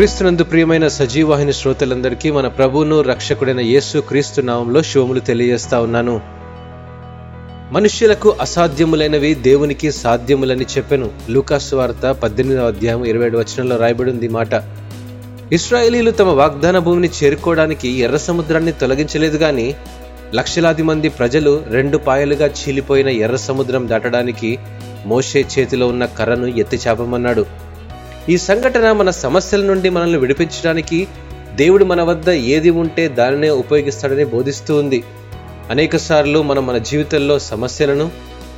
క్రీస్తునందు ప్రియమైన సజీవాహిని శ్రోతలందరికీ మన ప్రభువును రక్షకుడైన యేసు క్రీస్తు నామంలో శివములు తెలియజేస్తా ఉన్నాను. మనుష్యులకు అసాధ్యములైనవి దేవునికి సాధ్యములని చెప్పెను. లూకాసు వార్త పద్దెనిమిదవ అధ్యాయం ఇరవై ఏడు వచనంలో రాయబడి ఉంది మాట. ఇస్రాయేలీలు తమ వాగ్దాన భూమిని చేరుకోవడానికి ఎర్ర సముద్రాన్ని తొలగించలేదు గాని లక్షలాది మంది ప్రజలు రెండు పాయలుగా చీలిపోయిన ఎర్ర సముద్రం దాటడానికి మోషే చేతిలో ఉన్న కర్రను ఎత్తి చాపమన్నాడు ఈ సంఘటన మన సమస్యల నుండి మనల్ని విడిపించడానికి దేవుడు మన వద్ద ఏది ఉంటే దానినే ఉపయోగిస్తాడని బోధిస్తూ ఉంది. అనేక సార్లు మనం మన జీవితంలో సమస్యలను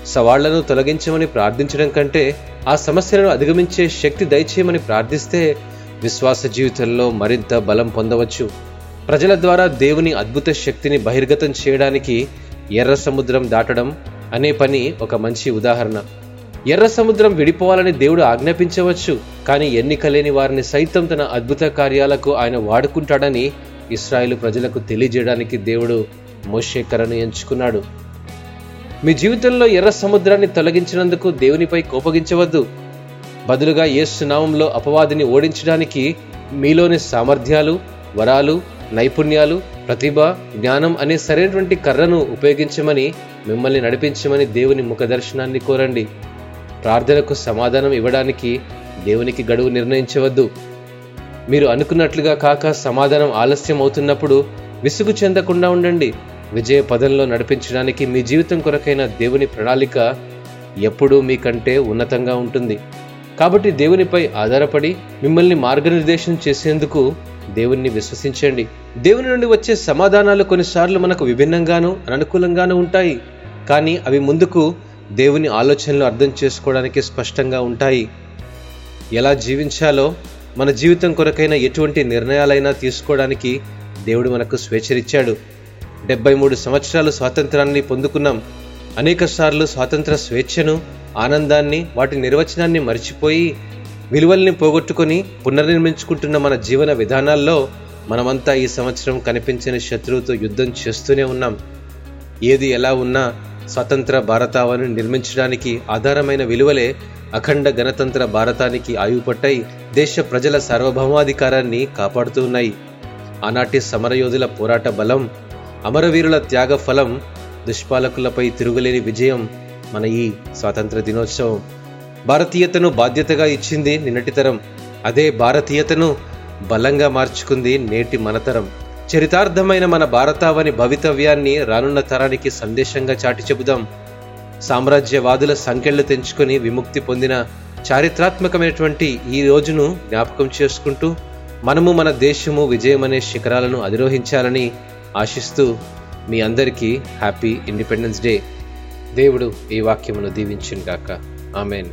సవాళ్ళను తొలగించమని ప్రార్థించడం కంటే ఆ సమస్యలను అధిగమించే శక్తి దయచేయమని ప్రార్థిస్తే విశ్వాస జీవితంలో మరింత బలం పొందవచ్చు. ప్రజల ద్వారా దేవుని అద్భుత శక్తిని బహిర్గతం చేయడానికి ఎర్ర సముద్రం దాటడం అనే పని ఒక మంచి ఉదాహరణ. ఎర్ర సముద్రం విడిపోవాలని దేవుడు ఆజ్ఞాపించవచ్చు కానీ ఎన్నిక లేని వారిని సైతం తన అద్భుత కార్యాలకు ఆయన వాడుకుంటాడని ఇస్రాయేల్ ప్రజలకు తెలియజేయడానికి దేవుడు మోషేకరను ఎంచుకున్నాడు. మీ జీవితంలో ఎర్ర సముద్రాన్ని తొలగించినందుకు దేవునిపై కోపగించవద్దు. బదులుగా యేసు నామంలో అపవాదిని ఓడించడానికి మీలోని సామర్థ్యాలు వరాలు నైపుణ్యాలు ప్రతిభ జ్ఞానం అనే సరైనటువంటి కర్రను ఉపయోగించమని మిమ్మల్ని నడిపించమని దేవుని ముఖదర్శనాన్ని కోరండి. ప్రార్థనకు సమాధానం ఇవ్వడానికి దేవునికి గడువు నిర్ణయించవద్దు. మీరు అనుకున్నట్లుగా కాక సమాధానం ఆలస్యం అవుతున్నప్పుడు విసుగు చెందకుండా ఉండండి. విజయ పదంలో నడిపించడానికి మీ జీవితం కొరకైన దేవుని ప్రణాళిక ఎప్పుడూ మీకంటే ఉన్నతంగా ఉంటుంది. కాబట్టి దేవునిపై ఆధారపడి మిమ్మల్ని మార్గనిర్దేశం చేసేందుకు దేవుణ్ణి విశ్వసించండి. దేవుని నుండి వచ్చే సమాధానాలు కొన్నిసార్లు మనకు విభిన్నంగాను అననుకూలంగాను ఉంటాయి. కానీ అవి ముందుకు దేవుని ఆలోచనలు అర్థం చేసుకోవడానికి స్పష్టంగా ఉంటాయి. ఎలా జీవించాలో మన జీవితం కొరకైన ఎటువంటి నిర్ణయాలైనా తీసుకోవడానికి దేవుడు మనకు స్వేచ్ఛనిచ్చాడు. డెబ్బై మూడు సంవత్సరాలు స్వాతంత్రాన్ని పొందుకున్నాం. అనేక సార్లు స్వాతంత్ర స్వేచ్ఛను ఆనందాన్ని వాటి నిర్వచనాన్ని మర్చిపోయి విలువల్ని పోగొట్టుకొని పునర్నిర్మించుకుంటున్న మన జీవన విధానాల్లో మనమంతా ఈ సంవత్సరం కనిపించిన శత్రువుతో యుద్ధం చేస్తూనే ఉన్నాం. ఏది ఎలా ఉన్నా స్వతంత్ర భారతావని నిర్మించడానికి ఆధారమైన విలువలే అఖండ గణతంత్ర భారతానికి ఆయుపట్టై దేశ ప్రజల సార్వభౌమాధికారాన్ని కాపాడుతున్నాయి ఆనాటి సమరయోధుల పోరాట బలం అమరవీరుల త్యాగ ఫలం దుష్పాలకులపై తిరుగులేని విజయం మన ఈ స్వాతంత్ర దినోత్సవం. భారతీయతను బాధ్యతగా ఇచ్చింది నిన్నటి తరం. అదే భారతీయతను బలంగా మార్చుకుంది నేటి మనతరం చరితార్థమైన మన భారతావని భవితవ్యాన్ని రానున్న తరానికి సందేశంగా చాటి చెబుదాం. సామ్రాజ్యవాదుల సంఖ్యలు తెంచుకొని విముక్తి పొందిన చారిత్రాత్మకమైనటువంటి ఈ రోజును జ్ఞాపకం చేసుకుంటూ మనము మన దేశము విజయమనే శిఖరాలను అధిరోహించాలని ఆశిస్తూ మీ అందరికీ హ్యాపీ ఇండిపెండెన్స్ డే. దేవుడు ఈ వాక్యమును దీవించును గాక ఆమెన్.